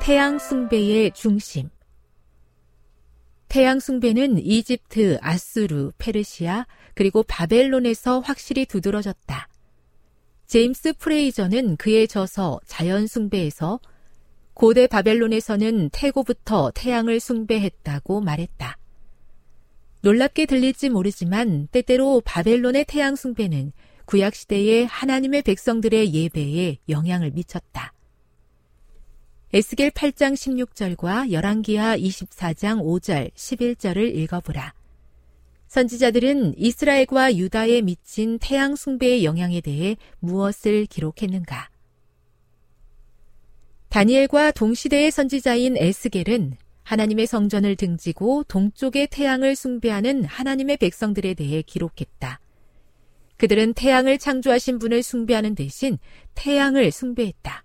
태양 숭배의 중심. 태양 숭배는 이집트, 아수르, 페르시아, 그리고 바벨론에서 확실히 두드러졌다. 제임스 프레이저는 그의 저서 자연 숭배에서 고대 바벨론에서는 태고부터 태양을 숭배했다고 말했다. 놀랍게 들릴지 모르지만 때때로 바벨론의 태양 숭배는 구약시대의 하나님의 백성들의 예배에 영향을 미쳤다. 에스겔 8장 16절과 열왕기하 24장 5절, 11절을 읽어보라. 선지자들은 이스라엘과 유다에 미친 태양 숭배의 영향에 대해 무엇을 기록했는가? 다니엘과 동시대의 선지자인 에스겔은 하나님의 성전을 등지고 동쪽의 태양을 숭배하는 하나님의 백성들에 대해 기록했다. 그들은 태양을 창조하신 분을 숭배하는 대신 태양을 숭배했다.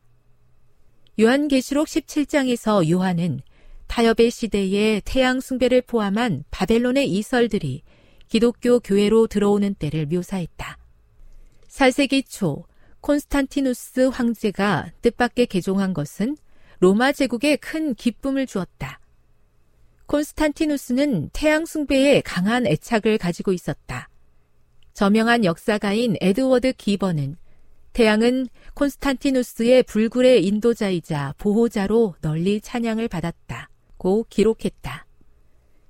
요한계시록 17장에서 요한은 타협의 시대에 태양 숭배를 포함한 바벨론의 이설들이 기독교 교회로 들어오는 때를 묘사했다. 4세기 초 콘스탄티누스 황제가 뜻밖의 개종한 것은 로마 제국에 큰 기쁨을 주었다. 콘스탄티누스는 태양 숭배에 강한 애착을 가지고 있었다. 저명한 역사가인 에드워드 기버는 태양은 콘스탄티누스의 불굴의 인도자이자 보호자로 널리 찬양을 받았다고 기록했다.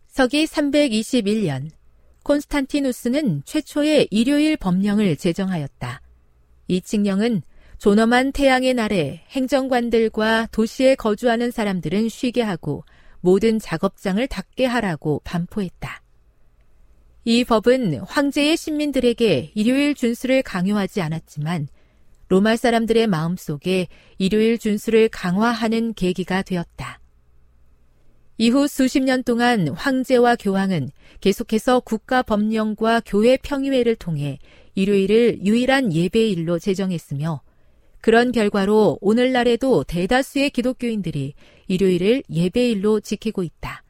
서기 321년 콘스탄티누스는 최초의 일요일 법령을 제정하였다. 이 칙령은 존엄한 태양의 날에 행정관들과 도시에 거주하는 사람들은 쉬게 하고 모든 작업장을 닫게 하라고 반포했다. 이 법은 황제의 신민들에게 일요일 준수를 강요하지 않았지만 로마 사람들의 마음속에 일요일 준수를 강화하는 계기가 되었다. 이후 수십 년 동안 황제와 교황은 계속해서 국가 법령과 교회 평의회를 통해 일요일을 유일한 예배일로 제정했으며 그런 결과로 오늘날에도 대다수의 기독교인들이 일요일을 예배일로 지키고 있다.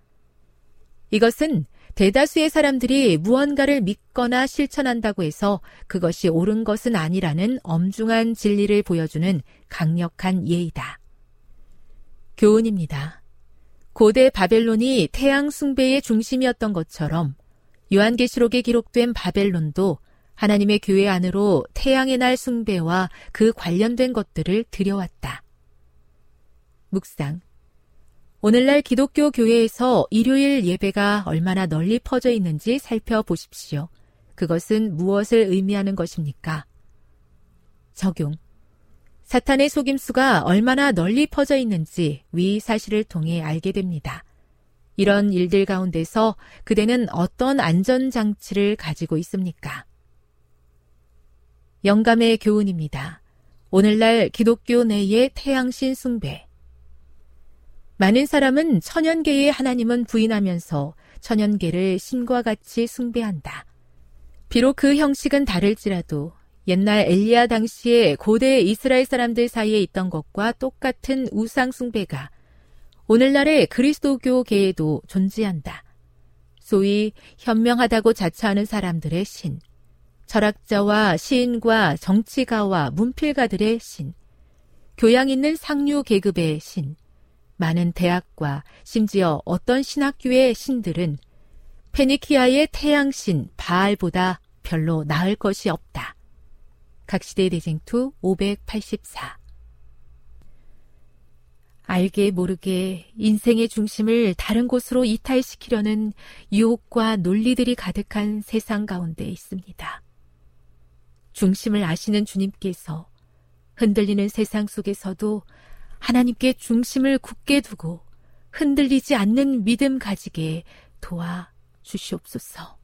이것은 대다수의 사람들이 무언가를 믿거나 실천한다고 해서 그것이 옳은 것은 아니라는 엄중한 진리를 보여주는 강력한 예이다. 교훈입니다. 고대 바벨론이 태양 숭배의 중심이었던 것처럼 요한계시록에 기록된 바벨론도 하나님의 교회 안으로 태양의 날 숭배와 그 관련된 것들을 들여왔다. 묵상. 오늘날 기독교 교회에서 일요일 예배가 얼마나 널리 퍼져 있는지 살펴보십시오. 그것은 무엇을 의미하는 것입니까? 적용. 사탄의 속임수가 얼마나 널리 퍼져 있는지 위 사실을 통해 알게 됩니다. 이런 일들 가운데서 그대는 어떤 안전장치를 가지고 있습니까? 영감의 교훈입니다. 오늘날 기독교 내의 태양신 숭배. 많은 사람은 천연계의 하나님은 부인하면서 천연계를 신과 같이 숭배한다. 비록 그 형식은 다를지라도 옛날 엘리야 당시에 고대 이스라엘 사람들 사이에 있던 것과 똑같은 우상 숭배가 오늘날의 그리스도교계에도 존재한다. 소위 현명하다고 자처하는 사람들의 신, 철학자와 시인과 정치가와 문필가들의 신, 교양 있는 상류 계급의 신, 많은 대학과 심지어 어떤 신학교의 신들은 페니키아의 태양신 바알보다 별로 나을 것이 없다. 각시대 대쟁투 584 알게 모르게 인생의 중심을 다른 곳으로 이탈시키려는 유혹과 논리들이 가득한 세상 가운데 있습니다. 중심을 아시는 주님께서 흔들리는 세상 속에서도 하나님께 중심을 굳게 두고 흔들리지 않는 믿음 가지게 도와 주시옵소서.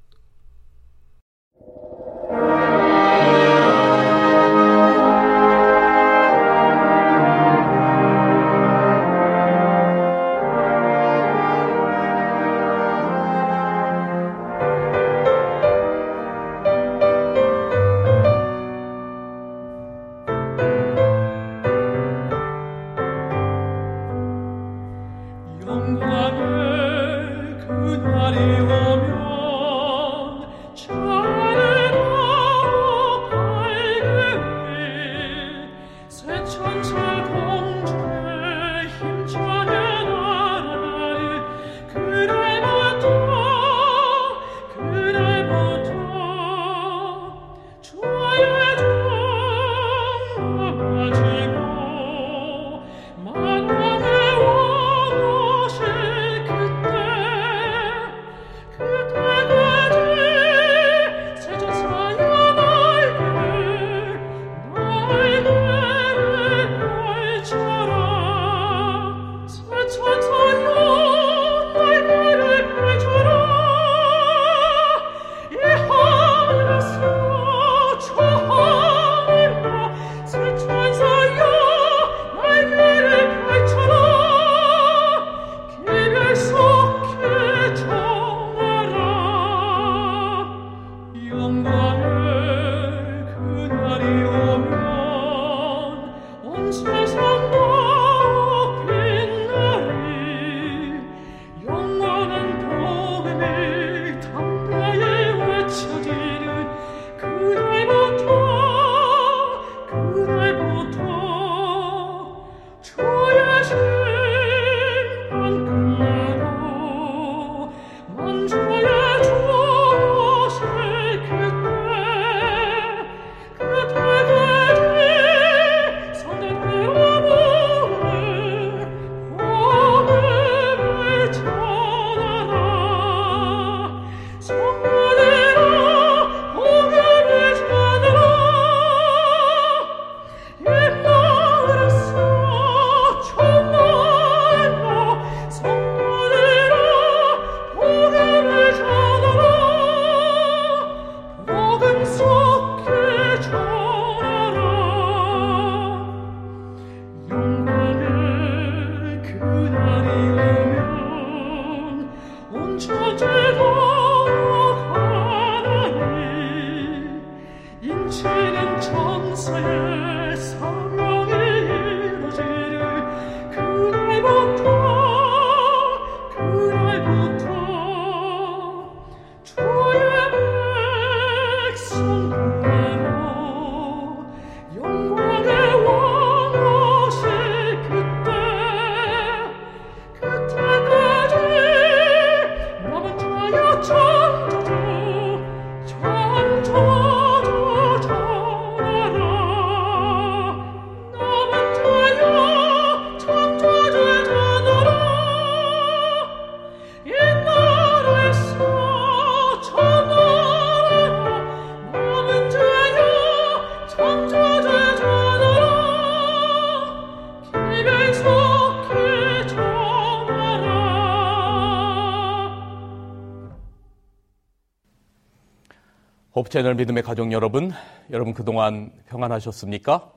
채널 믿음의 가족 여러분, 여러분 그동안 평안하셨습니까?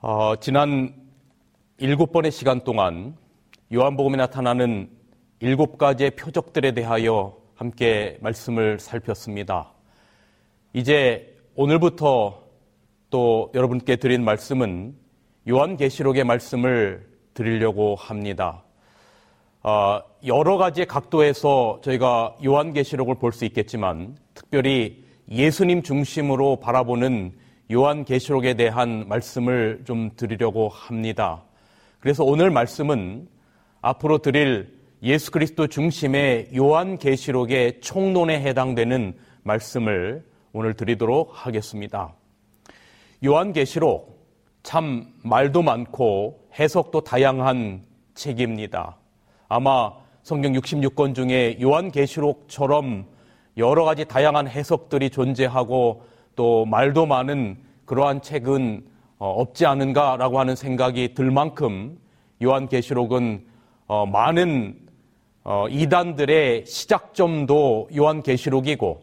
어, 지난 일곱 번의 시간 동안 요한복음에 나타나는 일곱 가지의 표적들에 대하여 함께 말씀을 살폈습니다. 이제 오늘부터 또 여러분께 드린 말씀은 요한계시록의 말씀을 드리려고 합니다. 어, 여러 가지 각도에서 저희가 요한계시록을 볼 수 있겠지만 특별히 예수님 중심으로 바라보는 요한계시록에 대한 말씀을 좀 드리려고 합니다. 그래서 오늘 말씀은 앞으로 드릴 예수 그리스도 중심의 요한계시록의 총론에 해당되는 말씀을 오늘 드리도록 하겠습니다. 요한계시록 참 말도 많고 해석도 다양한 책입니다. 아마 성경 66권 중에 요한계시록처럼 여러 가지 다양한 해석들이 존재하고 또 말도 많은 그러한 책은 어, 없지 않은가라고 하는 생각이 들 만큼 요한계시록은 어, 많은 어, 이단들의 시작점도 요한계시록이고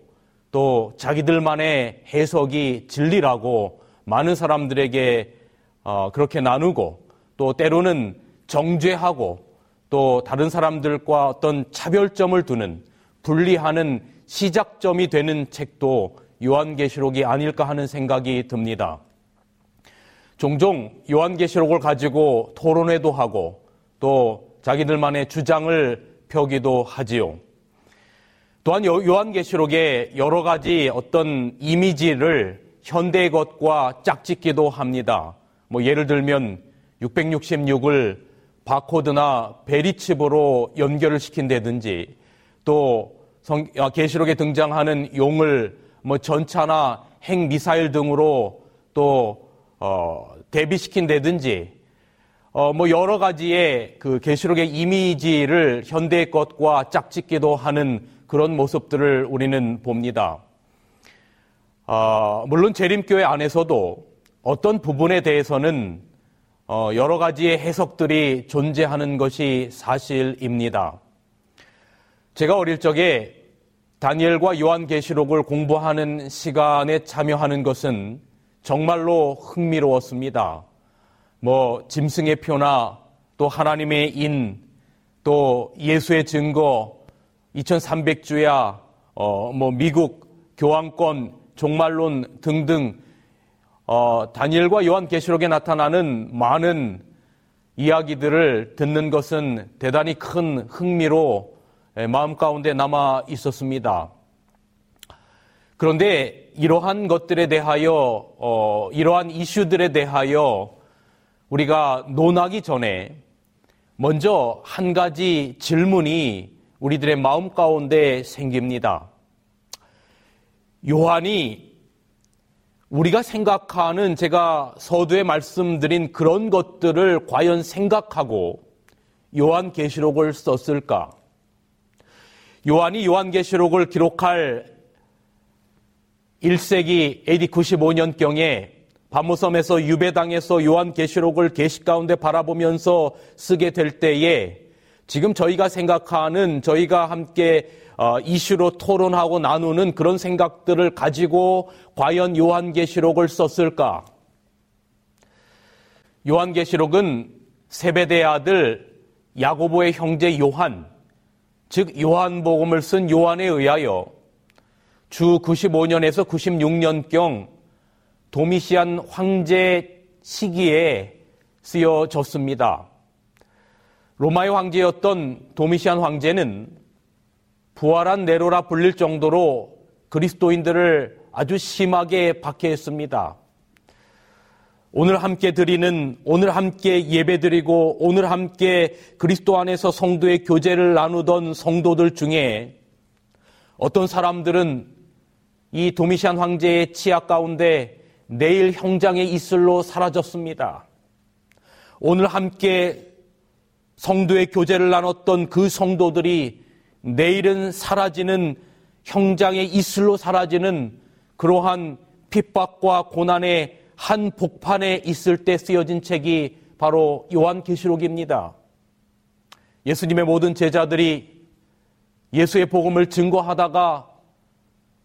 또 자기들만의 해석이 진리라고 많은 사람들에게 그렇게 나누고 또 때로는 정죄하고 또 다른 사람들과 어떤 차별점을 두는 분리하는 시작점이 되는 책도 요한계시록이 아닐까 하는 생각이 듭니다. 종종 요한계시록을 가지고 토론회도 하고 또 자기들만의 주장을 펴기도 하지요. 또한 요한계시록에 여러 가지 어떤 이미지를 현대의 것과 짝짓기도 합니다. 뭐 예를 들면 666을 바코드나 베리칩으로 연결을 시킨다든지 또 아, 계시록에 등장하는 용을 뭐 전차나 핵 미사일 등으로 또 어, 대비시킨다든지 어, 뭐 여러 가지의 그 계시록의 이미지를 현대의 것과 짝짓기도 하는 그런 모습들을 우리는 봅니다. 어, 물론 재림교회 안에서도 어떤 부분에 대해서는 어, 여러 가지의 해석들이 존재하는 것이 사실입니다. 제가 어릴 적에 다니엘과 요한계시록을 공부하는 시간에 참여하는 것은 정말로 흥미로웠습니다. 뭐 짐승의 표나 또 하나님의 인, 또 예수의 증거, 2300주야, 어, 뭐 미국 교황권, 종말론 등등 어, 다니엘과 요한계시록에 나타나는 많은 이야기들을 듣는 것은 대단히 큰 흥미로 마음 가운데 남아 있었습니다. 그런데 이러한 것들에 대하여, 어, 이러한 이슈들에 대하여 우리가 논하기 전에 먼저 한 가지 질문이 우리들의 마음 가운데 생깁니다. 요한이 우리가 생각하는 제가 서두에 말씀드린 그런 것들을 과연 생각하고 요한 계시록을 썼을까? 요한이 요한계시록을 기록할 1세기 AD 95년경에 바모섬에서 유배당에서 요한계시록을 계시 가운데 바라보면서 쓰게 될 때에 지금 저희가 생각하는 저희가 함께 어, 이슈로 토론하고 나누는 그런 생각들을 가지고 과연 요한계시록을 썼을까? 요한계시록은 세베대 아들 야고보의 형제 요한, 즉 요한복음을 쓴 요한에 의하여 주 95년에서 96년경 도미시안 황제 시기에 쓰여졌습니다. 로마의 황제였던 도미시안 황제는 부활한 네로라 불릴 정도로 그리스도인들을 아주 심하게 박해했습니다. 오늘 함께 드리는, 오늘 함께 예배 드리고, 오늘 함께 그리스도 안에서 성도의 교제를 나누던 성도들 중에 어떤 사람들은 이 도미시안 황제의 치약 가운데 내일 형장의 이슬로 사라졌습니다. 오늘 함께 성도의 교제를 나눴던 그 성도들이 내일은 사라지는 형장의 이슬로 사라지는 그러한 핍박과 고난의 한 복판에 있을 때 쓰여진 책이 바로 요한계시록입니다. 예수님의 모든 제자들이 예수의 복음을 증거하다가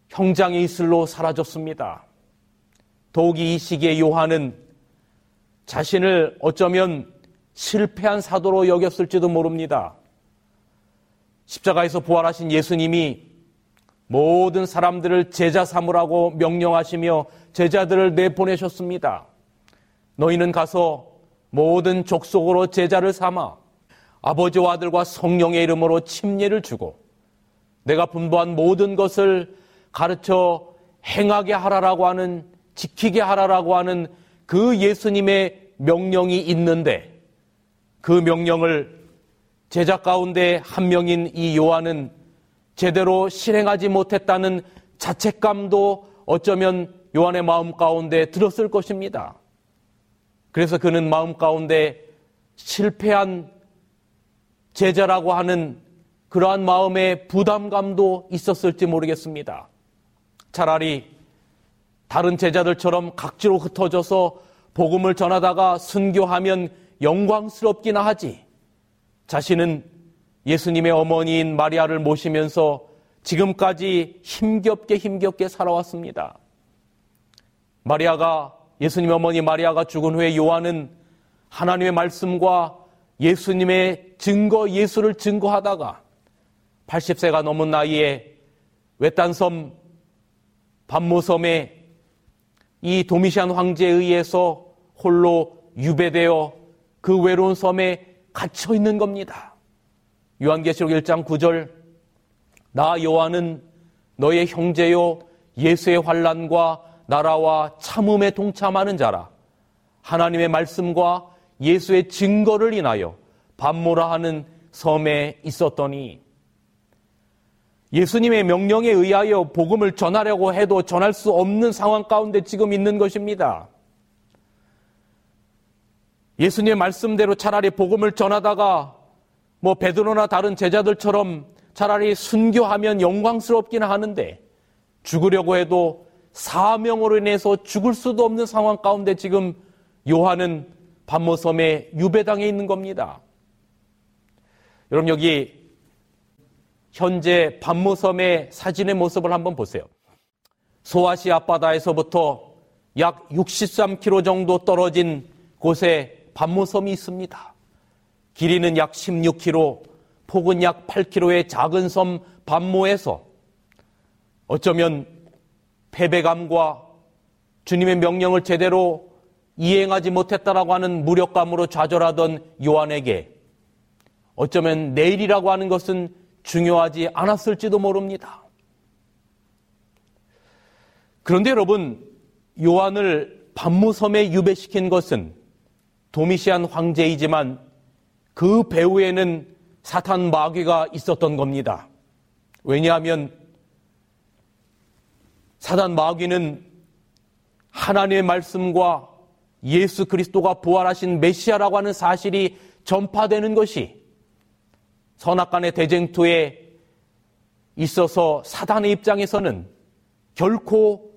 형장의 이슬로 사라졌습니다. 더욱이 이 시기에 요한은 자신을 어쩌면 실패한 사도로 여겼을지도 모릅니다. 십자가에서 부활하신 예수님이 모든 사람들을 제자 삼으라고 명령하시며 제자들을 내보내셨습니다. 너희는 가서 모든 족속으로 제자를 삼아 아버지와 아들과 성령의 이름으로 침례를 주고 내가 분부한 모든 것을 가르쳐 행하게 하라라고 하는 지키게 하라라고 하는 그 예수님의 명령이 있는데 그 명령을 제자 가운데 한 명인 이 요한은 제대로 실행하지 못했다는 자책감도 어쩌면 요한의 마음 가운데 들었을 것입니다. 그래서 그는 마음 가운데 실패한 제자라고 하는 그러한 마음의 부담감도 있었을지 모르겠습니다. 차라리 다른 제자들처럼 각지로 흩어져서 복음을 전하다가 순교하면 영광스럽기나 하지. 자신은 예수님의 어머니인 마리아를 모시면서 지금까지 힘겹게 힘겹게 살아왔습니다. 마리아가 예수님 어머니 마리아가 죽은 후에 요한은 하나님의 말씀과 예수님의 증거 예수를 증거하다가 80세가 넘은 나이에 외딴섬 반모섬에 이 도미시안 황제에 의해서 홀로 유배되어 그 외로운 섬에 갇혀 있는 겁니다. 요한계시록 1장 9절 나 요한은 너의 형제요 예수의 환란과 나라와 참음에 동참하는 자라 하나님의 말씀과 예수의 증거를 인하여 반모라 하는 섬에 있었더니 예수님의 명령에 의하여 복음을 전하려고 해도 전할 수 없는 상황 가운데 지금 있는 것입니다. 예수님의 말씀대로 차라리 복음을 전하다가 뭐 베드로나 다른 제자들처럼 차라리 순교하면 영광스럽기는 하는데 죽으려고 해도 사명으로 인해서 죽을 수도 없는 상황 가운데 지금 요한은 반모섬에 유배당해 있는 겁니다. 여러분 여기 현재 반모섬의 사진의 모습을 한번 보세요. 소아시 앞바다에서부터 약 63km 정도 떨어진 곳에 반모섬이 있습니다. 길이는 약 16km, 폭은 약 8km의 작은 섬 반모에서 어쩌면 패배감과 주님의 명령을 제대로 이행하지 못했다라고 하는 무력감으로 좌절하던 요한에게 어쩌면 내일이라고 하는 것은 중요하지 않았을지도 모릅니다. 그런데 여러분, 요한을 반무섬에 유배시킨 것은 도미시안 황제이지만 그 배후에는 사탄 마귀가 있었던 겁니다. 왜냐하면 사단 마귀는 하나님의 말씀과 예수 그리스도가 부활하신 메시아라고 하는 사실이 전파되는 것이 선악간의 대쟁투에 있어서 사단의 입장에서는 결코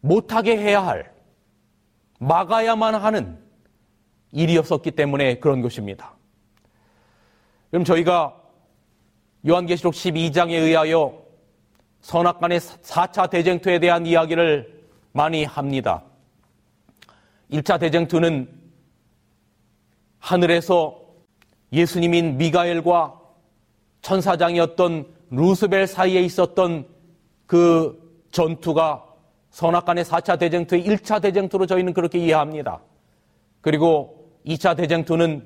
못하게 해야 할, 막아야만 하는 일이었었기 때문에 그런 것입니다. 그럼 저희가 요한계시록 12장에 의하여 선악 간의 4차 대쟁투에 대한 이야기를 많이 합니다. 1차 대쟁투는 하늘에서 예수님인 미가엘과 천사장이었던 루스벨 사이에 있었던 그 전투가 선악 간의 4차 대쟁투의 1차 대쟁투로 저희는 그렇게 이해합니다. 그리고 2차 대쟁투는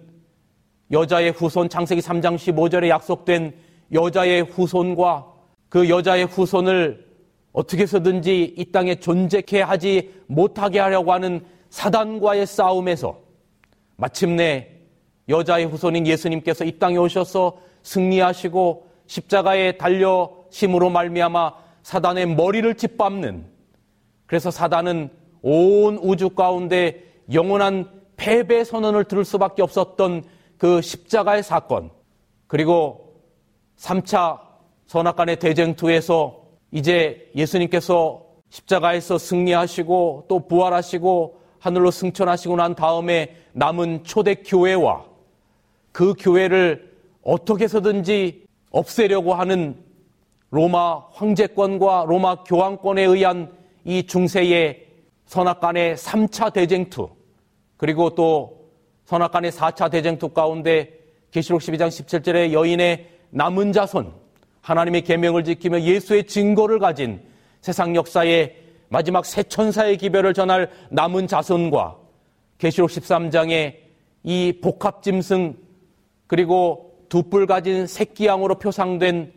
여자의 후손 창세기 3장 15절에 약속된 여자의 후손과 그 여자의 후손을 어떻게 해서든지 이 땅에 존재케 하지 못하게 하려고 하는 사단과의 싸움에서 마침내 여자의 후손인 예수님께서 이 땅에 오셔서 승리하시고 십자가에 달려심으로 말미암아 사단의 머리를 짓밟는 그래서 사단은 온 우주 가운데 영원한 패배 선언을 들을 수밖에 없었던 그 십자가의 사건 그리고 3차 선악간의 대쟁투에서 이제 예수님께서 십자가에서 승리하시고 또 부활하시고 하늘로 승천하시고 난 다음에 남은 초대 교회와 그 교회를 어떻게 해서든지 없애려고 하는 로마 황제권과 로마 교황권에 의한 이 중세의 선악간의 3차 대쟁투 그리고 또 선악간의 4차 대쟁투 가운데 계시록 12장 17절에 여인의 남은 자손 하나님의 계명을 지키며 예수의 증거를 가진 세상 역사의 마지막 새 천사의 기별을 전할 남은 자손과 계시록 13장의 이 복합 짐승 그리고 두 뿔 가진 새끼 양으로 표상된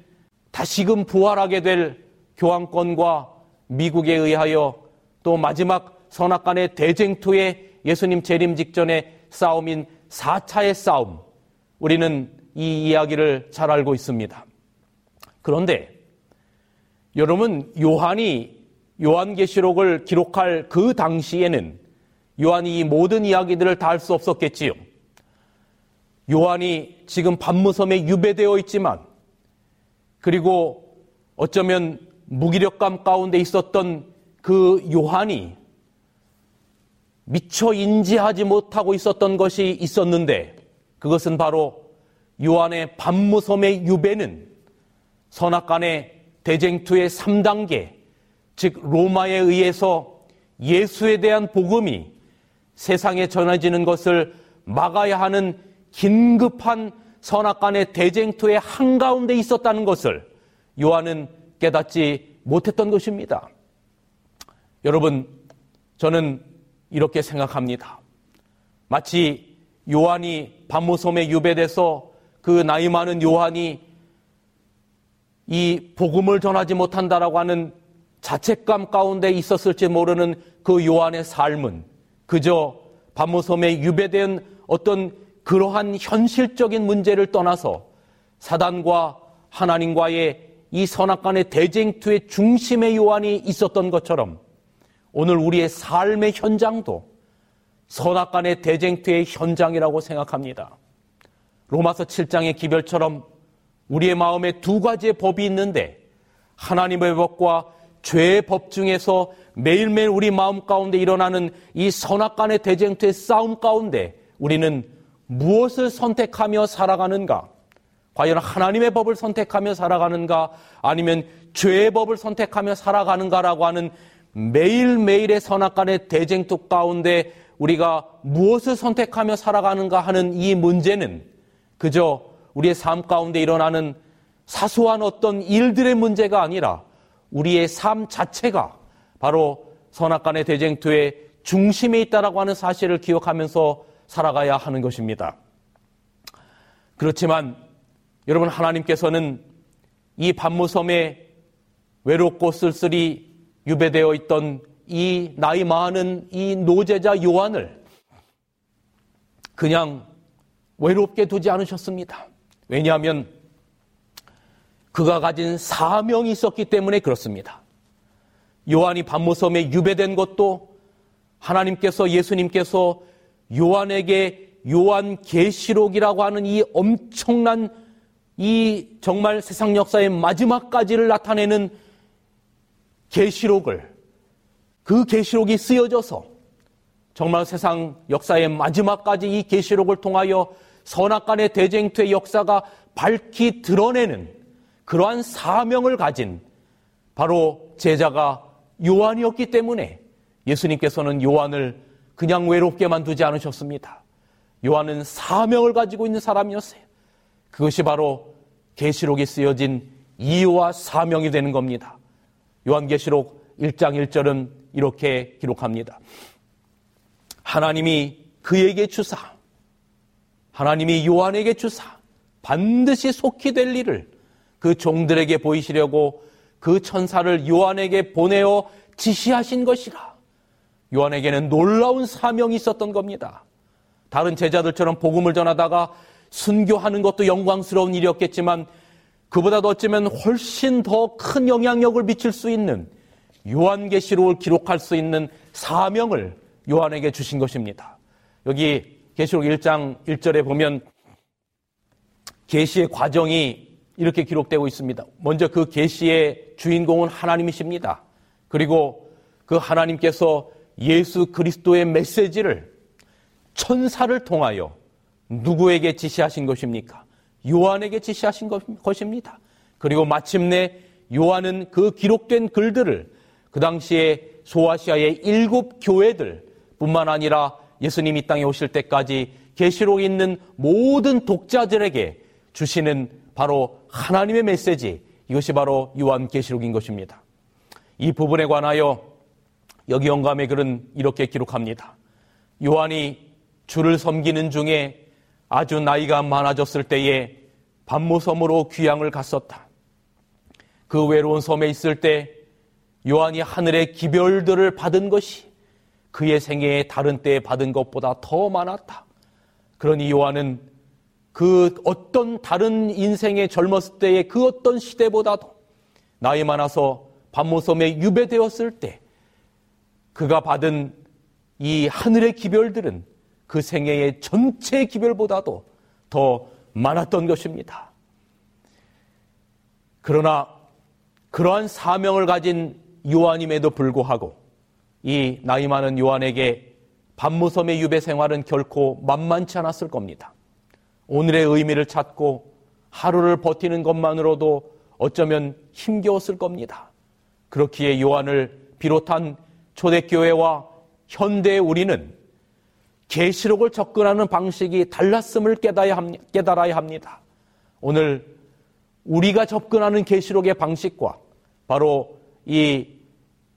다시금 부활하게 될 교황권과 미국에 의하여 또 마지막 선악간의 대쟁투의 예수님 재림 직전의 싸움인 4차의 싸움. 우리는 이 이야기를 잘 알고 있습니다. 그런데 여러분 요한이 요한계시록을 기록할 그 당시에는 요한이 이 모든 이야기들을 다 할 수 없었겠지요. 요한이 지금 반무섬에 유배되어 있지만 그리고 어쩌면 무기력감 가운데 있었던 그 요한이 미처 인지하지 못하고 있었던 것이 있었는데 그것은 바로 요한의 반무섬의 유배는 선악 간의 대쟁투의 3단계, 즉 로마에 의해서 예수에 대한 복음이 세상에 전해지는 것을 막아야 하는 긴급한 선악 간의 대쟁투의 한가운데 있었다는 것을 요한은 깨닫지 못했던 것입니다. 여러분, 저는 이렇게 생각합니다. 마치 요한이 반모섬에 유배돼서 그 나이 많은 요한이 이 복음을 전하지 못한다라고 하는 자책감 가운데 있었을지 모르는 그 요한의 삶은 그저 반모섬에 유배된 어떤 그러한 현실적인 문제를 떠나서 사단과 하나님과의 이 선악간의 대쟁투의 중심의 요한이 있었던 것처럼 오늘 우리의 삶의 현장도 선악간의 대쟁투의 현장이라고 생각합니다. 로마서 7장의 기별처럼 우리의 마음에 두 가지의 법이 있는데 하나님의 법과 죄의 법 중에서 매일매일 우리 마음 가운데 일어나는 이 선악간의 대쟁투의 싸움 가운데 우리는 무엇을 선택하며 살아가는가? 과연 하나님의 법을 선택하며 살아가는가? 아니면 죄의 법을 선택하며 살아가는가라고 하는 매일매일의 선악간의 대쟁투 가운데 우리가 무엇을 선택하며 살아가는가 하는 이 문제는 그저 우리의 삶 가운데 일어나는 사소한 어떤 일들의 문제가 아니라 우리의 삶 자체가 바로 선악간의 대쟁투의 중심에 있다라고 하는 사실을 기억하면서 살아가야 하는 것입니다. 그렇지만 여러분 하나님께서는 이 반무섬에 외롭고 쓸쓸히 유배되어 있던 이 나이 많은 이 노제자 요한을 그냥 외롭게 두지 않으셨습니다. 왜냐하면 그가 가진 사명이 있었기 때문에 그렇습니다. 요한이 반모섬에 유배된 것도 하나님께서 예수님께서 요한에게 요한 계시록이라고 하는 이 엄청난 이 정말 세상 역사의 마지막까지를 나타내는 계시록을 그 계시록이 쓰여져서 정말 세상 역사의 마지막까지 이 계시록을 통하여 선악 간의 대쟁투의 역사가 밝히 드러내는 그러한 사명을 가진 바로 제자가 요한이었기 때문에 예수님께서는 요한을 그냥 외롭게만 두지 않으셨습니다. 요한은 사명을 가지고 있는 사람이었어요. 그것이 바로 계시록이 쓰여진 이유와 사명이 되는 겁니다. 요한계시록 1장 1절은 이렇게 기록합니다. 하나님이 그에게 주사, 하나님이 요한에게 주사, 반드시 속히 될 일을 그 종들에게 보이시려고 그 천사를 요한에게 보내어 지시하신 것이라. 요한에게는 놀라운 사명이 있었던 겁니다. 다른 제자들처럼 복음을 전하다가 순교하는 것도 영광스러운 일이었겠지만 그보다도 어쩌면 훨씬 더 큰 영향력을 미칠 수 있는 요한계시록을 기록할 수 있는 사명을 요한에게 주신 것입니다. 여기 계시록 1장 1절에 보면 계시의 과정이 이렇게 기록되고 있습니다. 먼저 그 계시의 주인공은 하나님이십니다. 그리고 그 하나님께서 예수 그리스도의 메시지를 천사를 통하여 누구에게 지시하신 것입니까? 요한에게 지시하신 것입니다. 그리고 마침내 요한은 그 기록된 글들을 그 당시에 소아시아의 일곱 교회들 뿐만 아니라 예수님이 땅에 오실 때까지 계시록에 있는 모든 독자들에게 주시는 바로 하나님의 메시지 이것이 바로 요한 계시록인 것입니다. 이 부분에 관하여 여기 영감의 글은 이렇게 기록합니다. 요한이 주를 섬기는 중에 아주 나이가 많아졌을 때에 반모섬으로 귀향을 갔었다. 그 외로운 섬에 있을 때 요한이 하늘의 기별들을 받은 것이 그의 생애에 다른 때에 받은 것보다 더 많았다. 그러니 요한은 그 어떤 다른 인생의 젊었을 때의 그 어떤 시대보다도 나이 많아서 반모섬에 유배되었을 때 그가 받은 이 하늘의 기별들은 그 생애의 전체 기별보다도 더 많았던 것입니다. 그러나 그러한 사명을 가진 요한임에도 불구하고 이 나이 많은 요한에게 반무섬의 유배 생활은 결코 만만치 않았을 겁니다. 오늘의 의미를 찾고 하루를 버티는 것만으로도 어쩌면 힘겨웠을 겁니다. 그렇기에 요한을 비롯한 초대교회와 현대의 우리는 계시록을 접근하는 방식이 달랐음을 깨달아야 합니다. 오늘 우리가 접근하는 계시록의 방식과 바로 이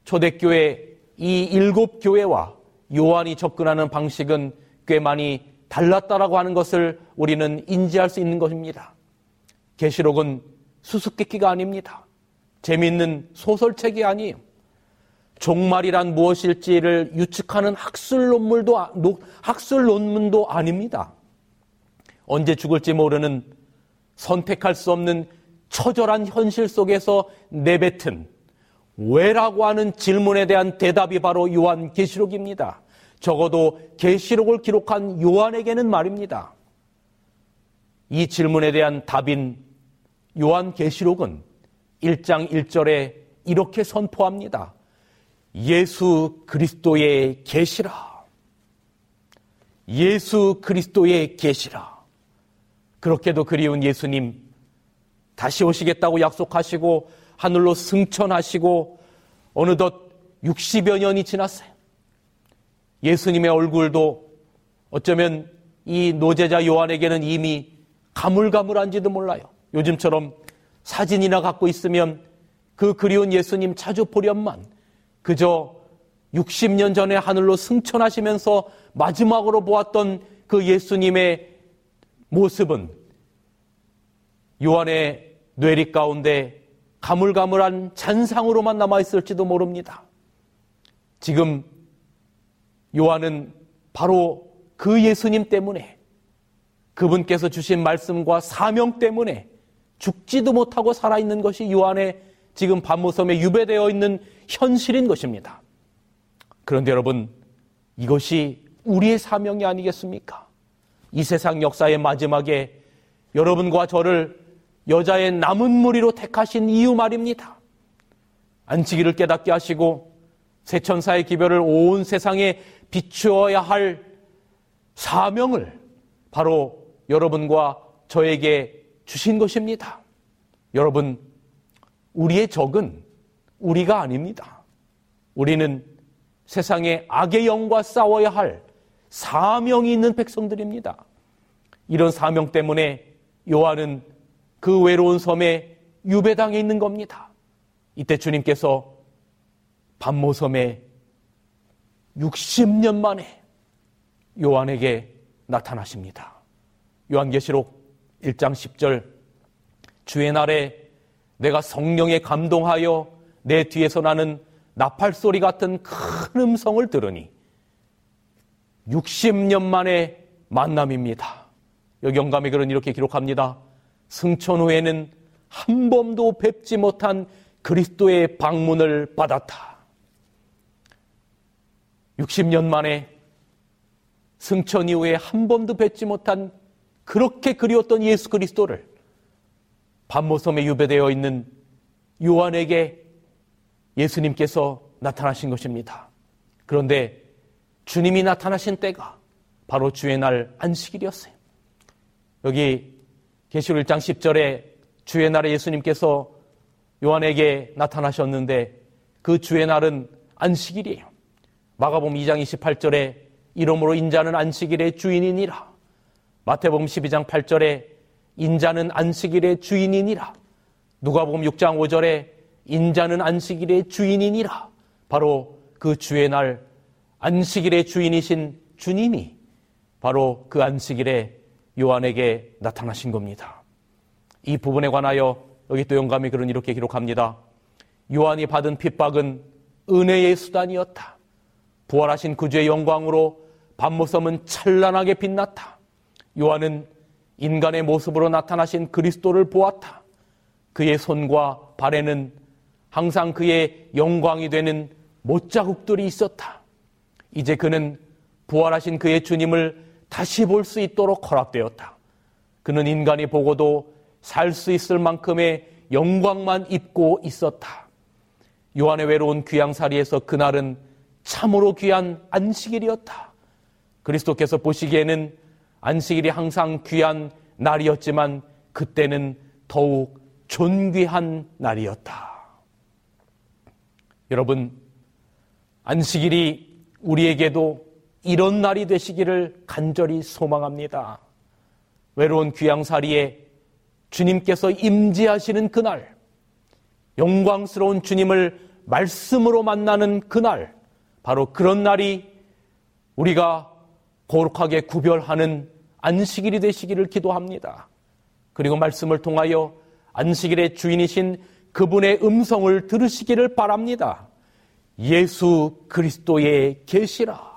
초대교회 이 일곱 교회와 요한이 접근하는 방식은 꽤 많이 달랐다라고 하는 것을 우리는 인지할 수 있는 것입니다. 계시록은 수수께끼가 아닙니다. 재미있는 소설책이 아니에요. 종말이란 무엇일지를 유측하는 학술 논문도 학술 논문도 아닙니다. 언제 죽을지 모르는 선택할 수 없는 처절한 현실 속에서 내뱉은 왜라고 하는 질문에 대한 대답이 바로 요한 계시록입니다. 적어도 계시록을 기록한 요한에게는 말입니다. 이 질문에 대한 답인 요한 계시록은 1장 1절에 이렇게 선포합니다. 예수 그리스도의 계시라. 예수 그리스도의 계시라. 그렇게도 그리운 예수님 다시 오시겠다고 약속하시고 하늘로 승천하시고 어느덧 60여 년이 지났어요. 예수님의 얼굴도 어쩌면 이 노제자 요한에게는 이미 가물가물한지도 몰라요. 요즘처럼 사진이나 갖고 있으면 그 그리운 예수님 자주 보련만 그저 60년 전에 하늘로 승천하시면서 마지막으로 보았던 그 예수님의 모습은 요한의 뇌리 가운데 가물가물한 잔상으로만 남아있을지도 모릅니다. 지금 요한은 바로 그 예수님 때문에 그분께서 주신 말씀과 사명 때문에 죽지도 못하고 살아있는 것이 요한의 지금 반모섬에 유배되어 있는 현실인 것입니다. 그런데 여러분, 이것이 우리의 사명이 아니겠습니까? 이 세상 역사의 마지막에 여러분과 저를 여자의 남은 무리로 택하신 이유 말입니다. 안치기를 깨닫게 하시고 세천사의 기별을 온 세상에 비추어야 할 사명을 바로 여러분과 저에게 주신 것입니다. 여러분, 우리의 적은 우리가 아닙니다. 우리는 세상의 악의 영과 싸워야 할 사명이 있는 백성들입니다. 이런 사명 때문에 요한은 그 외로운 섬에 유배당해 있는 겁니다. 이때 주님께서 반모섬에 60년 만에 요한에게 나타나십니다. 요한계시록 1장 10절 주의 날에 내가 성령에 감동하여 내 뒤에서 나는 나팔 소리 같은 큰 음성을 들으니 60년 만에 만남입니다. 여기 영감의 글은 이렇게 기록합니다. 승천 후에는 한 번도 뵙지 못한 그리스도의 방문을 받았다. 60년 만에 승천 이후에 한 번도 뵙지 못한 그렇게 그리웠던 예수 그리스도를 반모섬에 유배되어 있는 요한에게 예수님께서 나타나신 것입니다. 그런데 주님이 나타나신 때가 바로 주의 날 안식일이었어요. 여기 계시록 1장 10절에 주의 날에 예수님께서 요한에게 나타나셨는데 그 주의 날은 안식일이에요. 마가복음 2장 28절에 이름으로 인자는 안식일의 주인이니라. 마태복음 12장 8절에 인자는 안식일의 주인이니라. 누가복음 6장 5절에 인자는 안식일의 주인이니라. 바로 그 주의 날 안식일의 주인이신 주님이 바로 그 안식일에 요한에게 나타나신 겁니다. 이 부분에 관하여 여기 또 영감이 그런 이렇게 기록합니다. 요한이 받은 핍박은 은혜의 수단이었다. 부활하신 그주의 영광으로 밤모섬은 찬란하게 빛났다. 요한은 인간의 모습으로 나타나신 그리스도를 보았다. 그의 손과 발에는 항상 그의 영광이 되는 못자국들이 있었다. 이제 그는 부활하신 그의 주님을 다시 볼 수 있도록 허락되었다. 그는 인간이 보고도 살 수 있을 만큼의 영광만 입고 있었다. 요한의 외로운 귀양살이에서 그날은 참으로 귀한 안식일이었다. 그리스도께서 보시기에는 안식일이 항상 귀한 날이었지만 그때는 더욱 존귀한 날이었다. 여러분, 안식일이 우리에게도 이런 날이 되시기를 간절히 소망합니다. 외로운 귀양살이에 주님께서 임재하시는 그날, 영광스러운 주님을 말씀으로 만나는 그날, 바로 그런 날이 우리가 거룩하게 구별하는 안식일이 되시기를 기도합니다. 그리고 말씀을 통하여 안식일의 주인이신 그분의 음성을 들으시기를 바랍니다. 예수 그리스도의 계시라.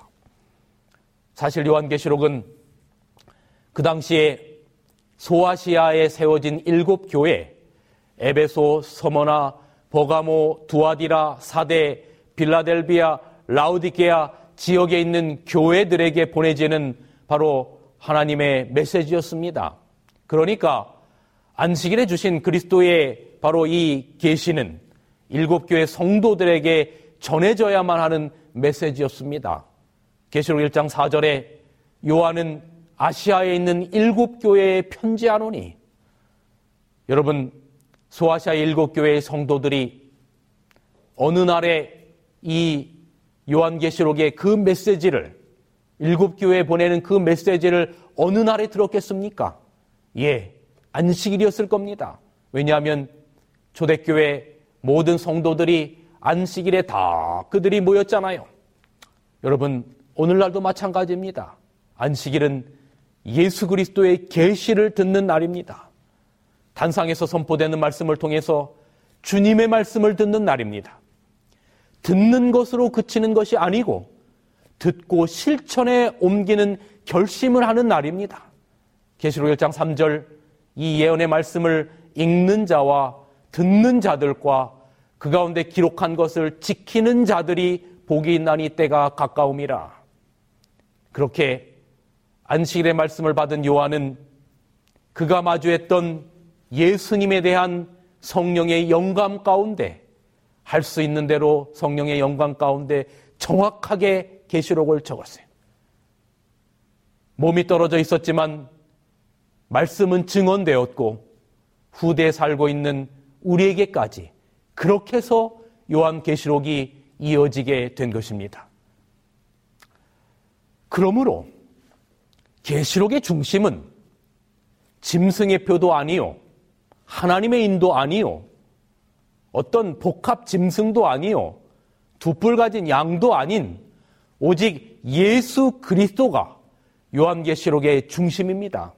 사실 요한계시록은 그 당시에 소아시아에 세워진 일곱 교회, 에베소, 서머나, 버가모, 두아디라, 사대, 빌라델비아, 라우디게아 지역에 있는 교회들에게 보내지는 바로 하나님의 메시지였습니다. 그러니까 안식일에 주신 그리스도의 바로 이 계시는 일곱 교회 성도들에게 전해져야만 하는 메시지였습니다. 계시록 1장 4절에 요한은 아시아에 있는 일곱 교회에 편지하노니 여러분 소아시아 일곱 교회의 성도들이 어느 날에 이 요한계시록의 그 메시지를 일곱 교회에 보내는 그 메시지를 어느 날에 들었겠습니까? 예, 안식일이었을 겁니다. 왜냐하면 초대교회 모든 성도들이 안식일에 다 그들이 모였잖아요. 여러분, 오늘날도 마찬가지입니다. 안식일은 예수 그리스도의 계시를 듣는 날입니다. 단상에서 선포되는 말씀을 통해서 주님의 말씀을 듣는 날입니다. 듣는 것으로 그치는 것이 아니고 듣고 실천에 옮기는 결심을 하는 날입니다. 계시록 1장 3절 이 예언의 말씀을 읽는 자와 듣는 자들과 그 가운데 기록한 것을 지키는 자들이 복이 있나니 때가 가까움이라. 그렇게 안식일의 말씀을 받은 요한은 그가 마주했던 예수님에 대한 성령의 영감 가운데 할 수 있는 대로 성령의 영감 가운데 정확하게 계시록을 적었어요. 몸이 떨어져 있었지만 말씀은 증언되었고 후대에 살고 있는 우리에게까지 그렇게 해서 요한 계시록이 이어지게 된 것입니다. 그러므로 계시록의 중심은 짐승의 표도 아니요. 하나님의 인도 아니요. 어떤 복합 짐승도 아니요. 두뿔 가진 양도 아닌 오직 예수 그리스도가 요한계시록의 중심입니다.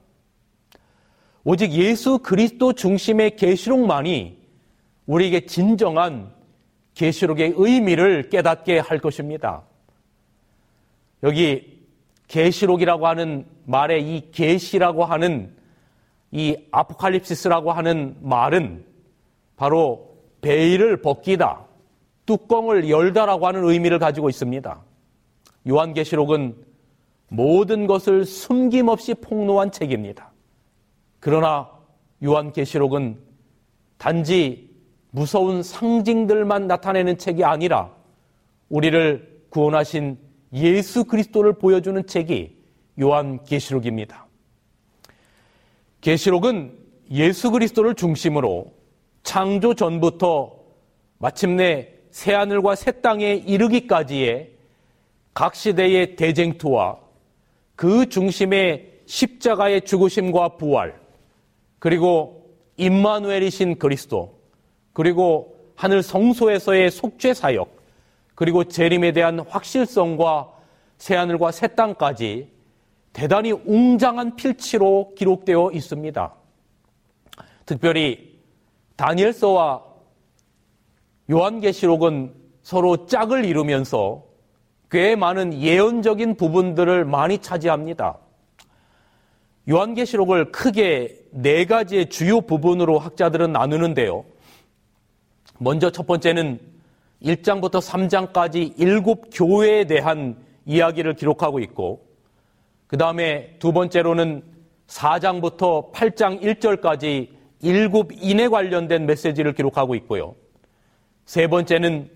오직 예수 그리스도 중심의 계시록만이 우리에게 진정한 계시록의 의미를 깨닫게 할 것입니다. 여기 계시록이라고 하는 말에 이 계시라고 하는 이 아포칼립시스라고 하는 말은 바로 베일을 벗기다, 뚜껑을 열다라고 하는 의미를 가지고 있습니다. 요한계시록은 모든 것을 숨김없이 폭로한 책입니다. 그러나 요한계시록은 단지 무서운 상징들만 나타내는 책이 아니라 우리를 구원하신 예수 그리스도를 보여주는 책이 요한 계시록입니다. 계시록은 예수 그리스도를 중심으로 창조 전부터 마침내 새 하늘과 새 땅에 이르기까지의 각 시대의 대쟁투와 그 중심의 십자가의 죽으심과 부활, 그리고 임마누엘이신 그리스도, 그리고 하늘 성소에서의 속죄 사역, 그리고 재림에 대한 확실성과 새하늘과 새 땅까지 대단히 웅장한 필치로 기록되어 있습니다. 특별히 다니엘서와 요한계시록은 서로 짝을 이루면서 꽤 많은 예언적인 부분들을 많이 차지합니다. 요한계시록을 크게 네 가지의 주요 부분으로 학자들은 나누는데요. 먼저 첫 번째는 1장부터 3장까지 일곱 교회에 대한 이야기를 기록하고 있고, 그 다음에 두 번째로는 4장부터 8장 1절까지 일곱 인에 관련된 메시지를 기록하고 있고요. 세 번째는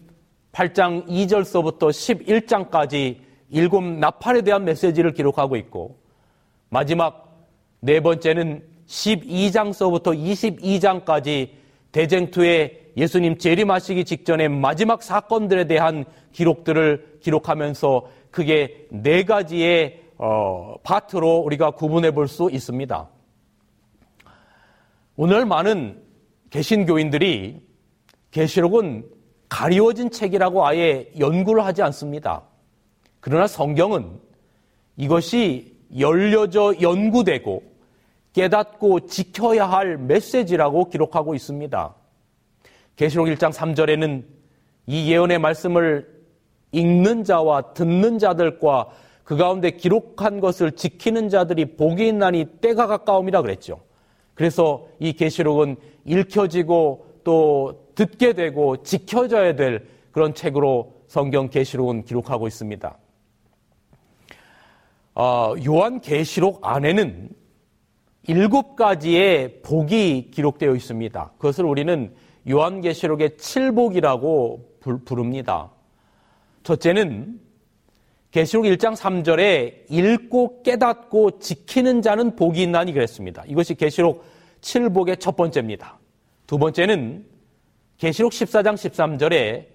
8장 2절서부터 11장까지 일곱 나팔에 대한 메시지를 기록하고 있고, 마지막 네 번째는 12장서부터 22장까지 대쟁투의 예수님 재림하시기 직전의 마지막 사건들에 대한 기록들을 기록하면서 크게 네 가지의 어, 파트로 우리가 구분해 볼 수 있습니다. 오늘 많은 개신교인들이 계시록은 가리워진 책이라고 아예 연구를 하지 않습니다. 그러나 성경은 이것이 열려져 연구되고 깨닫고 지켜야 할 메시지라고 기록하고 있습니다. 계시록 1장 3절에는 이 예언의 말씀을 읽는 자와 듣는 자들과 그 가운데 기록한 것을 지키는 자들이 복이 있나니 때가 가까움이라 그랬죠. 그래서 이 계시록은 읽혀지고 또 듣게 되고 지켜져야 될 그런 책으로 성경 계시록은 기록하고 있습니다. 어, 요한 계시록 안에는 일곱 가지의 복이 기록되어 있습니다. 그것을 우리는 요한계시록의 칠복이라고 부릅니다. 첫째는 계시록 1장 3절에 읽고 깨닫고 지키는 자는 복이 있나니 그랬습니다. 이것이 계시록 칠복의 첫 번째입니다. 두 번째는 계시록 14장 13절에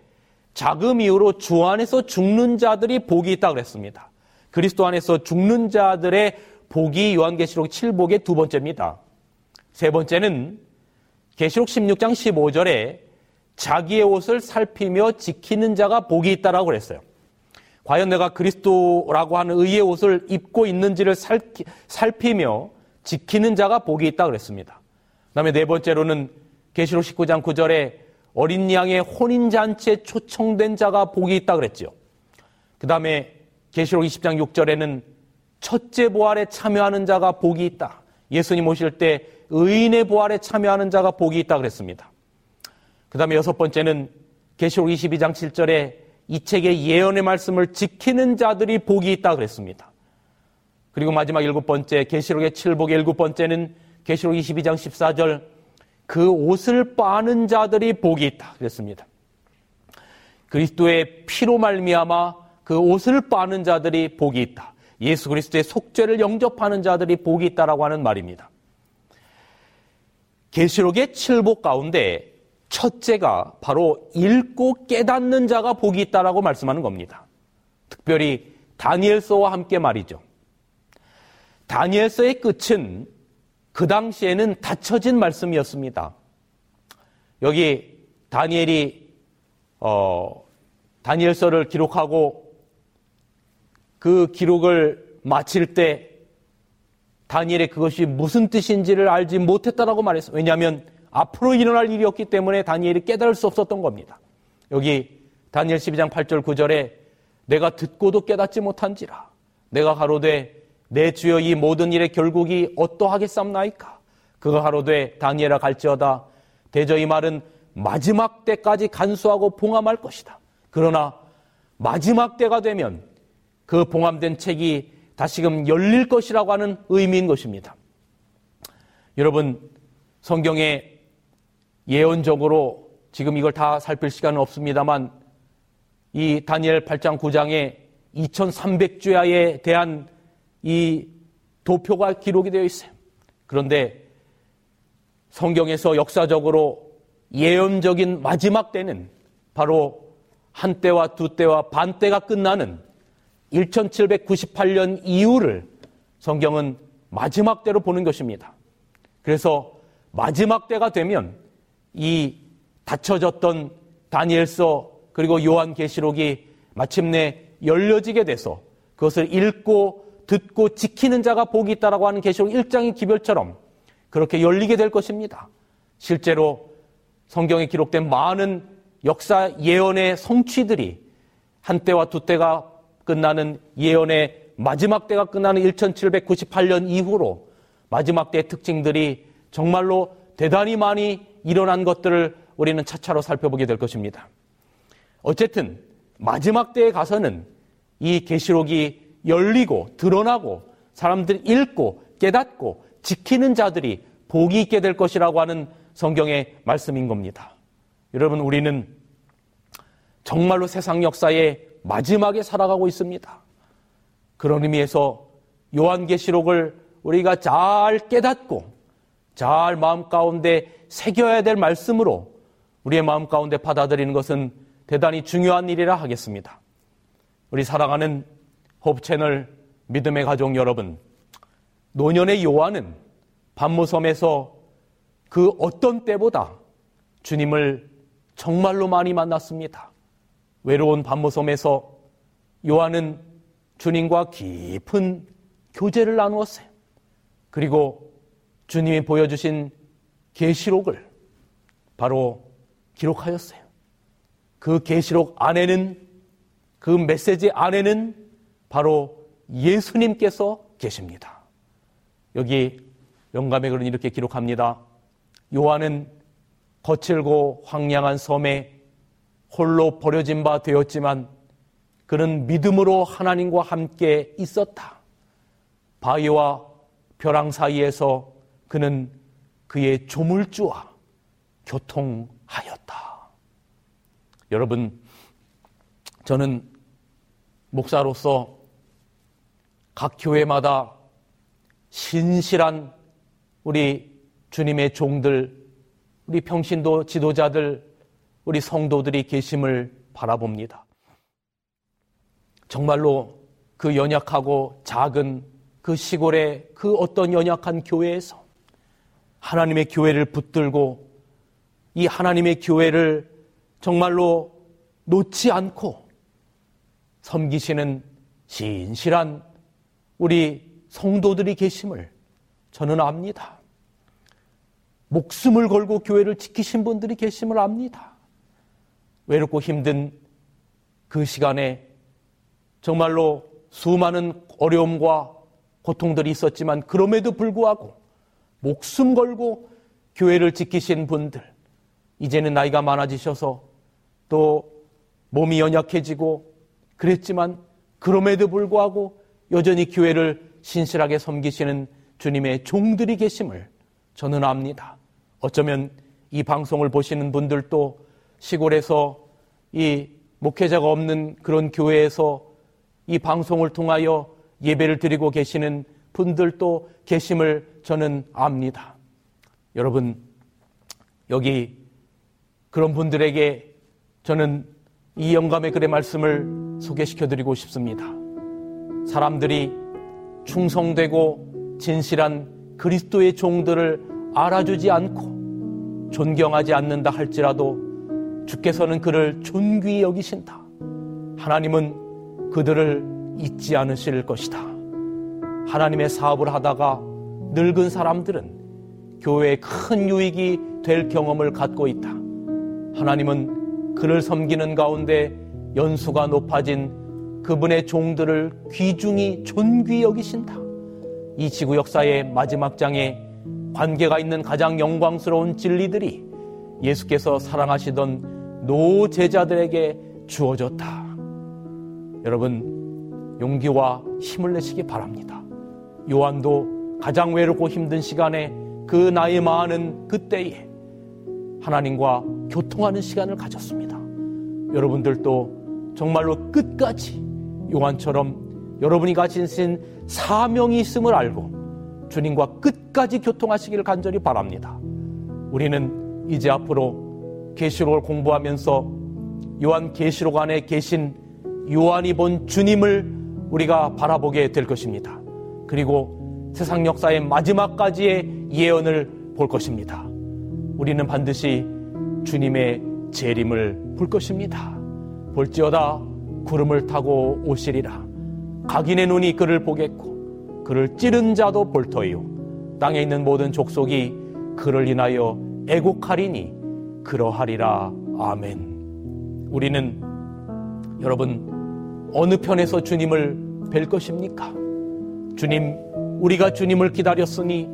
자금 이후로 주 안에서 죽는 자들이 복이 있다 그랬습니다. 그리스도 안에서 죽는 자들의 복이 요한계시록 7복의 두 번째입니다. 세 번째는 계시록 16장 15절에 자기의 옷을 살피며 지키는 자가 복이 있다라고 그랬어요. 과연 내가 그리스도라고 하는 의의 옷을 입고 있는지를 살피며 지키는 자가 복이 있다 그랬습니다. 그다음에 네 번째로는 계시록 19장 9절에 어린 양의 혼인 잔치에 초청된 자가 복이 있다 그랬죠. 그다음에 계시록 20장 6절에는 첫째 부활에 참여하는 자가 복이 있다. 예수님 오실 때 의인의 부활에 참여하는 자가 복이 있다 그랬습니다. 그 다음에 여섯 번째는 계시록 22장 7절에 이 책의 예언의 말씀을 지키는 자들이 복이 있다 그랬습니다. 그리고 마지막 일곱 번째 계시록의 칠복의 일곱 번째는 계시록 22장 14절 그 옷을 빠는 자들이 복이 있다 그랬습니다. 그리스도의 피로 말미암아 그 옷을 빠는 자들이 복이 있다. 예수 그리스도의 속죄를 영접하는 자들이 복이 있다라고 하는 말입니다. 계시록의 칠복 가운데 첫째가 바로 읽고 깨닫는 자가 복이 있다라고 말씀하는 겁니다. 특별히 다니엘서와 함께 말이죠. 다니엘서의 끝은 그 당시에는 닫혀진 말씀이었습니다. 여기 다니엘이 어, 다니엘서를 기록하고 그 기록을 마칠 때 다니엘의 그것이 무슨 뜻인지를 알지 못했다라고 말했어요. 왜냐하면 앞으로 일어날 일이었기 때문에 다니엘이 깨달을 수 없었던 겁니다. 여기 다니엘 12장 8절 9절에 내가 듣고도 깨닫지 못한지라 내가 가로되 내 주여 이 모든 일의 결국이 어떠하겠삼나이까 그가 가로되 다니엘아 갈지어다 대저 이 말은 마지막 때까지 간수하고 봉함할 것이다. 그러나 마지막 때가 되면 그 봉함된 책이 다시금 열릴 것이라고 하는 의미인 것입니다. 여러분, 성경에 예언적으로 지금 이걸 다 살필 시간은 없습니다만 이 다니엘 8장 9장에 2300주야에 대한 이 도표가 기록이 되어 있어요. 그런데 성경에서 역사적으로 예언적인 마지막 때는 바로 한 때와 두 때와 반 때가 끝나는 1798년 이후를 성경은 마지막 때로 보는 것입니다. 그래서 마지막 때가 되면 이 닫혀졌던 다니엘서 그리고 요한계시록이 마침내 열려지게 돼서 그것을 읽고 듣고 지키는 자가 복이 있다라고 하는 계시록 1장의 기별처럼 그렇게 열리게 될 것입니다. 실제로 성경에 기록된 많은 역사 예언의 성취들이 한때와 두때가 끝나는 예언의 마지막 때가 끝나는 1798년 이후로 마지막 때의 특징들이 정말로 대단히 많이 일어난 것들을 우리는 차차로 살펴보게 될 것입니다. 어쨌든 마지막 때에 가서는 이 계시록이 열리고 드러나고 사람들이 읽고 깨닫고 지키는 자들이 복이 있게 될 것이라고 하는 성경의 말씀인 겁니다. 여러분 우리는 정말로 세상 역사의 마지막에 살아가고 있습니다. 그런 의미에서 요한계시록을 우리가 잘 깨닫고 잘 마음 가운데 새겨야 될 말씀으로 우리의 마음 가운데 받아들이는 것은 대단히 중요한 일이라 하겠습니다. 우리 사랑하는 홉 채널 믿음의 가족 여러분, 노년의 요한은 반모섬에서 그 어떤 때보다 주님을 정말로 많이 만났습니다. 외로운 반모섬에서 요한은 주님과 깊은 교제를 나누었어요. 그리고 주님이 보여주신 계시록을 바로 기록하였어요. 그 계시록 안에는 그 메시지 안에는 바로 예수님께서 계십니다. 여기 영감의 글은 이렇게 기록합니다. 요한은 거칠고 황량한 섬에 홀로 버려진 바 되었지만 그는 믿음으로 하나님과 함께 있었다. 바위와 벼랑 사이에서 그는 그의 조물주와 교통하였다. 여러분, 저는 목사로서 각 교회마다 신실한 우리 주님의 종들, 우리 평신도 지도자들, 우리 성도들이 계심을 바라봅니다. 정말로 그 연약하고 작은 그 시골의 그 어떤 연약한 교회에서 하나님의 교회를 붙들고 이 하나님의 교회를 정말로 놓지 않고 섬기시는 신실한 우리 성도들이 계심을 저는 압니다. 목숨을 걸고 교회를 지키신 분들이 계심을 압니다. 외롭고 힘든 그 시간에 정말로 수많은 어려움과 고통들이 있었지만 그럼에도 불구하고 목숨 걸고 교회를 지키신 분들, 이제는 나이가 많아지셔서 또 몸이 연약해지고 그랬지만 그럼에도 불구하고 여전히 교회를 신실하게 섬기시는 주님의 종들이 계심을 저는 압니다. 어쩌면 이 방송을 보시는 분들도 시골에서 이 목회자가 없는 그런 교회에서 이 방송을 통하여 예배를 드리고 계시는 분들도 계심을 저는 압니다. 여러분, 여기 그런 분들에게 저는 이 영감의 글의 말씀을 소개시켜 드리고 싶습니다. 사람들이 충성되고 진실한 그리스도의 종들을 알아주지 않고 존경하지 않는다 할지라도 주께서는 그를 존귀히 여기신다. 하나님은 그들을 잊지 않으실 것이다. 하나님의 사업을 하다가 늙은 사람들은 교회에 큰 유익이 될 경험을 갖고 있다. 하나님은 그를 섬기는 가운데 연수가 높아진 그분의 종들을 귀중히 존귀히 여기신다. 이 지구 역사의 마지막 장에 관계가 있는 가장 영광스러운 진리들이 예수께서 사랑하시던 노 제자들에게 주어졌다. 여러분, 용기와 힘을 내시기 바랍니다. 요한도 가장 외롭고 힘든 시간에 그 나이 많은 그때에 하나님과 교통하는 시간을 가졌습니다. 여러분들도 정말로 끝까지 요한처럼 여러분이 가진 사명이 있음을 알고 주님과 끝까지 교통하시기를 간절히 바랍니다. 우리는 이제 앞으로 계시록을 공부하면서 요한 계시록 안에 계신 요한이 본 주님을 우리가 바라보게 될 것입니다. 그리고 세상 역사의 마지막까지의 예언을 볼 것입니다. 우리는 반드시 주님의 재림을 볼 것입니다. 볼지어다 구름을 타고 오시리라. 각인의 눈이 그를 보겠고 그를 찌른 자도 볼 터이요. 땅에 있는 모든 족속이 그를 인하여 애곡하리니 그러하리라. 아멘. 우리는 여러분 어느 편에서 주님을 뵐 것입니까? 주님, 우리가 주님을 기다렸으니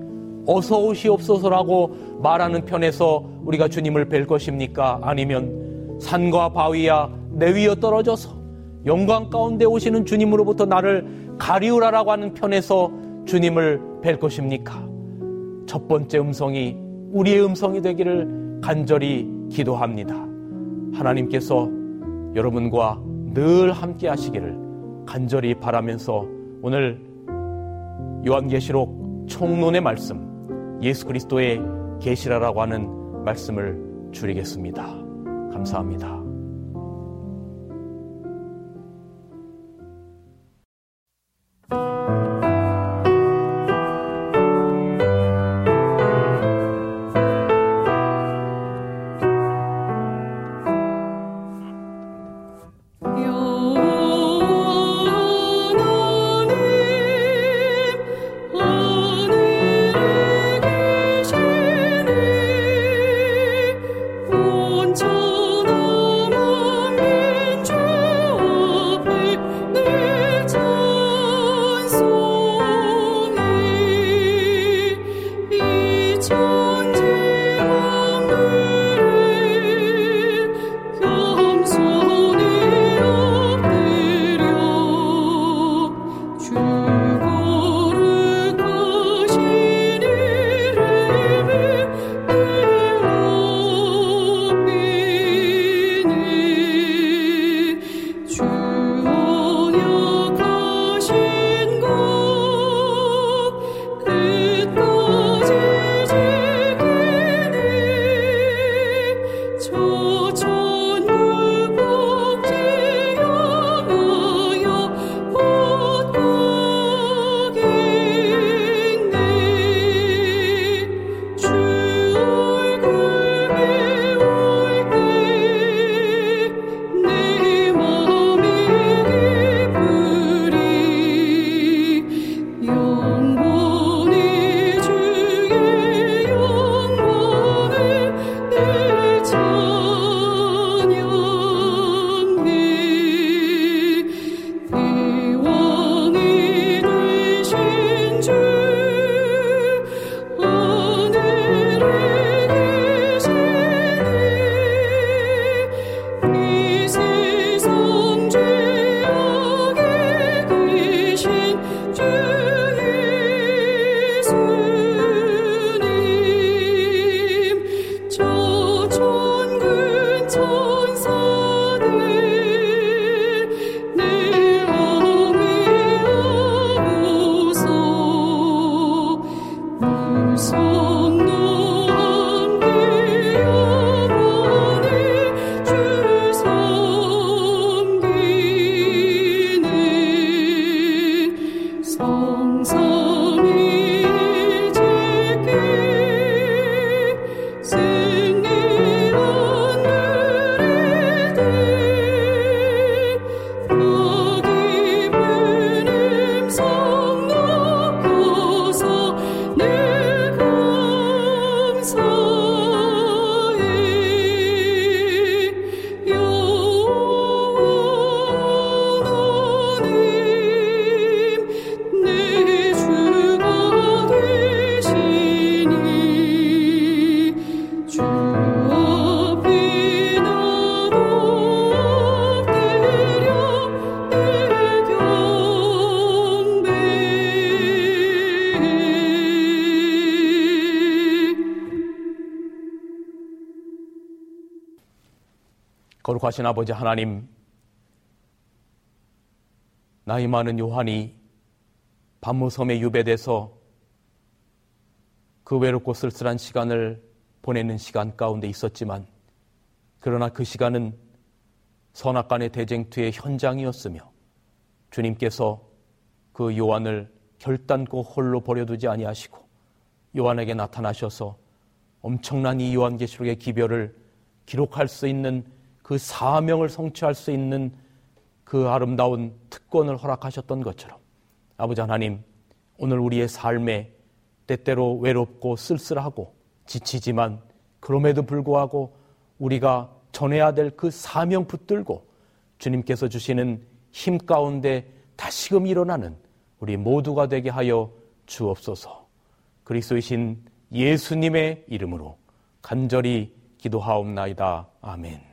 어서 오시옵소서라고 말하는 편에서 우리가 주님을 뵐 것입니까? 아니면 산과 바위야 내 위에 떨어져서 영광 가운데 오시는 주님으로부터 나를 가리우라라고 하는 편에서 주님을 뵐 것입니까? 첫 번째 음성이 우리의 음성이 되기를 간절히 기도합니다. 하나님께서 여러분과 늘 함께 하시기를 간절히 바라면서 오늘 요한계시록 총론의 말씀 예수 그리스도의 계시라라고 하는 말씀을 줄이겠습니다. 감사합니다. 거룩하신 아버지 하나님, 나이 많은 요한이 밤무섬에 유배돼서 그 외롭고 쓸쓸한 시간을 보내는 시간 가운데 있었지만 그러나 그 시간은 선악간의 대쟁투의 현장이었으며 주님께서 그 요한을 결단코 홀로 버려두지 아니하시고 요한에게 나타나셔서 엄청난 이 요한계시록의 기별을 기록할 수 있는 그 사명을 성취할 수 있는 그 아름다운 특권을 허락하셨던 것처럼 아버지 하나님 오늘 우리의 삶에 때때로 외롭고 쓸쓸하고 지치지만 그럼에도 불구하고 우리가 전해야 될 그 사명 붙들고 주님께서 주시는 힘 가운데 다시금 일어나는 우리 모두가 되게 하여 주옵소서. 그리스도이신 예수님의 이름으로 간절히 기도하옵나이다. 아멘.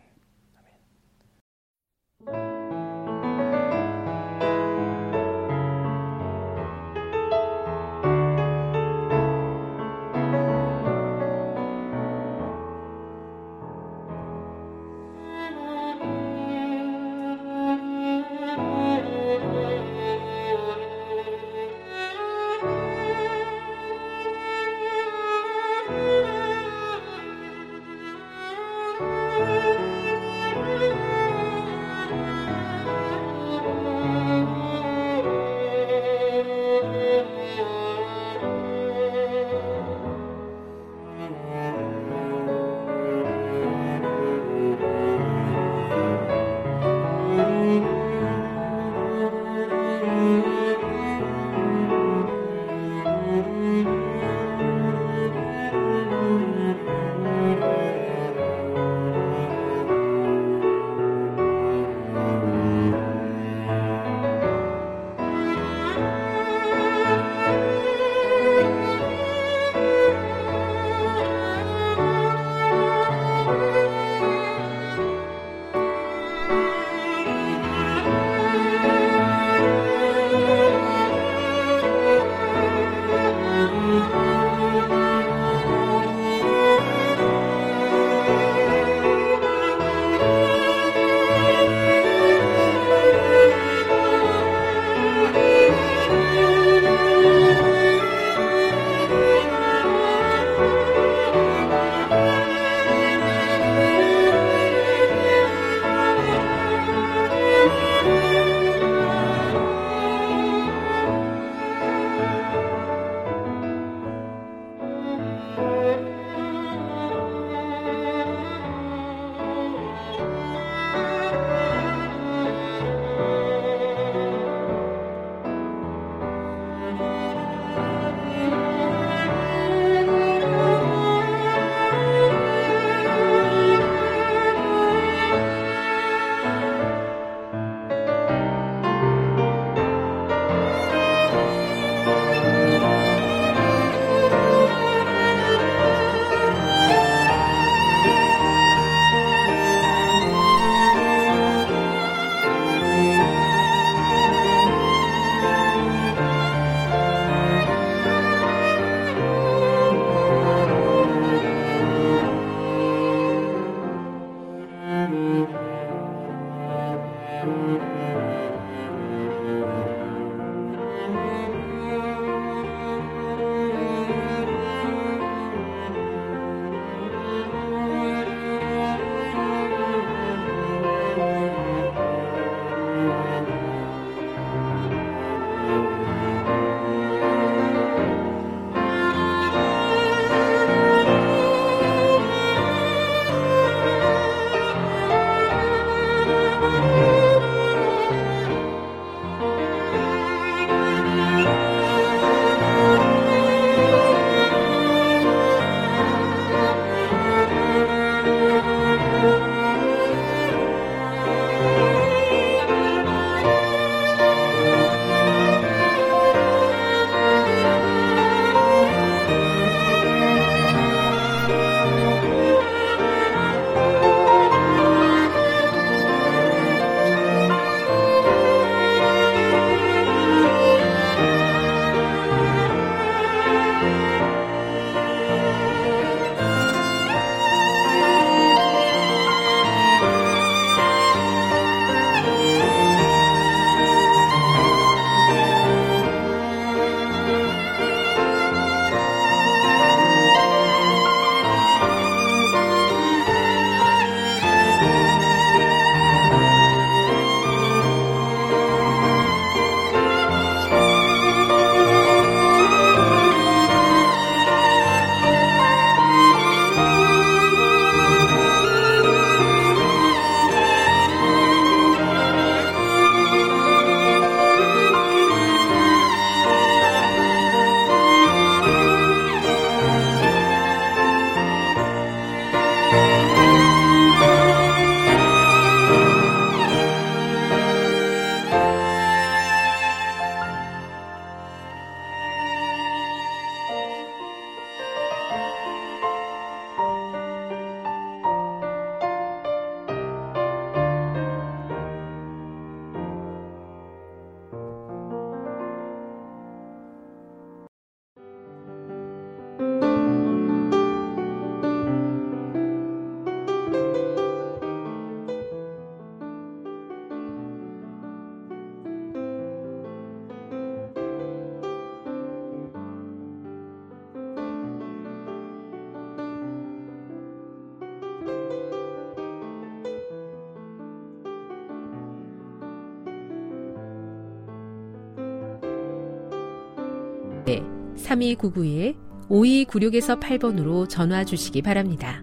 3299-5296에서 8번으로 전화 주시기 바랍니다.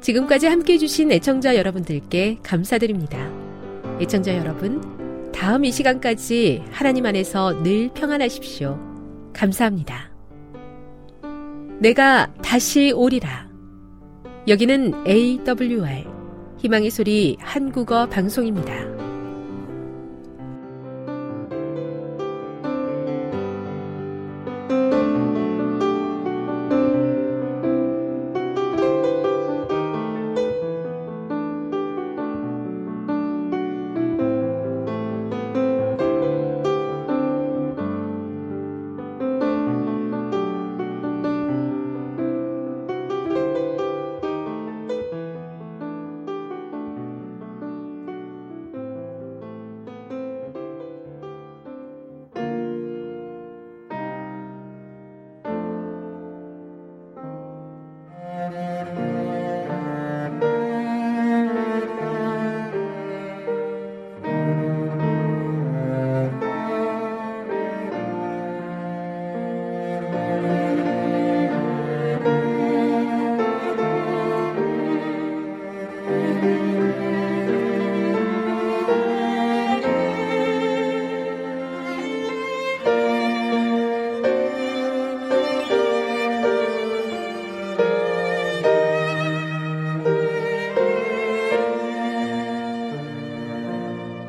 지금까지 함께 해주신 애청자 여러분들께 감사드립니다. 애청자 여러분, 다음 이 시간까지 하나님 안에서 늘 평안하십시오. 감사합니다. 내가 다시 오리라. 여기는 AWR, 희망의 소리 한국어 방송입니다.